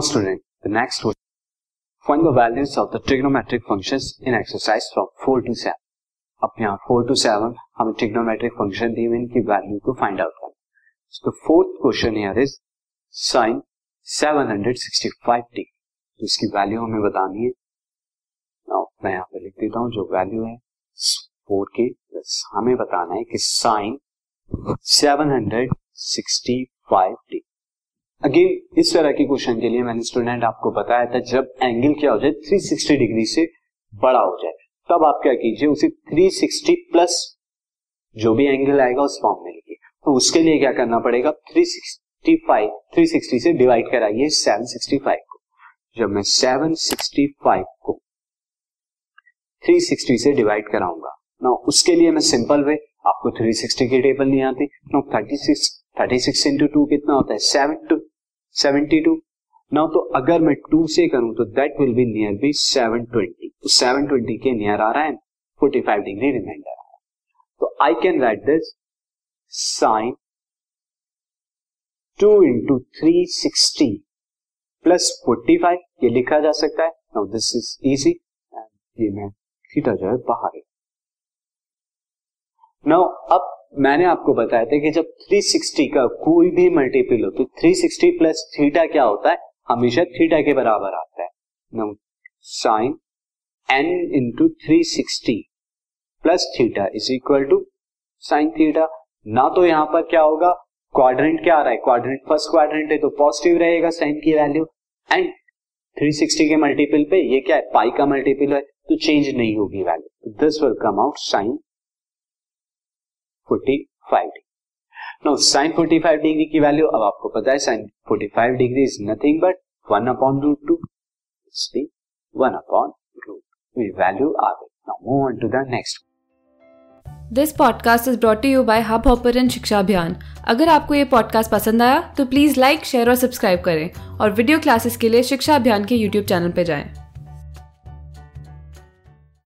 Student, the next question. Find the values of the trigonometric functions in exercise from 4 to 7. अब यहाँ 4 to 7 हमें trigonometric function दी हुई इनकी value को find out करना So the fourth question here is sin 765 t. तो इसकी value हमें बतानी है Now, मैं यहाँ पे लिख देता हूँ जो वैल्यू है फोर के प्लस हमें बताना है कि साइन 765 टी अगेन, इस तरह के क्वेश्चन के लिए मैंने स्टूडेंट आपको बताया था, जब एंगल क्या हो जाए 360 डिग्री से बड़ा हो जाए, तब आप क्या कीजिए, उसे 360 प्लस जो भी एंगल आएगा, उस फॉर्म में लिखिए। तो उसके लिए क्या करना पड़ेगा 365 360 से डिवाइड कराइए 765 को। जब मैं 765 को 360 से डिवाइड कराऊँगा, ना, उसके लिए मैं सिंपल वे आपको 360 की टेबल नहीं आती, नो 36 36 इंटू टू कितना होता है seven two seventy two. Now तो अगर मैं टू से करूँ तो that will be near be seven twenty तो सेवन ट्वेंटी के नियर आ रहा है फोर्टी फाइव डिग्री रिमाइंडर आ रहा है। तो I can write this sine two into three sixty plus forty five ये लिखा जा सकता है। नाउ दिस इज़ इजी ये मैं थीटा जो है, बाहर नाउ अब मैंने आपको बताया था कि जब 360 का कोई भी मल्टीपल हो तो 360 प्लस थीटा क्या होता है? हमेशा थीटा के बराबर आता है। Sine n into three sixty plus theta is equal to sine theta ना तो यहाँ पर क्या होगा? क्वाड्रेंट क्या आ रहा है? क्वाड्रेंट फ़र्स्ट क्वाड्रेंट है तो पॉजिटिव रहेगा साइन की वैल्यू एंड 360 के मल्टीपल पे ये क्या है? पाई का मल्टीपल है तो चेंज नहीं होगी value this will come out sine 45 degree. No sine 45 degree की वैल्यू अब आपको पता है sine 45 degree is nothing but one upon root two one upon root value आ गई now move on to the next this podcast is brought you by hub Shiksha Abhiyan अगर आपको ये podcast पसंद आया तो प्लीज़ लाइक शेयर और subscribe करें। और वीडियो क्लासेस के लिए शिक्षा अभियान के यूट्यूब चैनल पर जाएँ।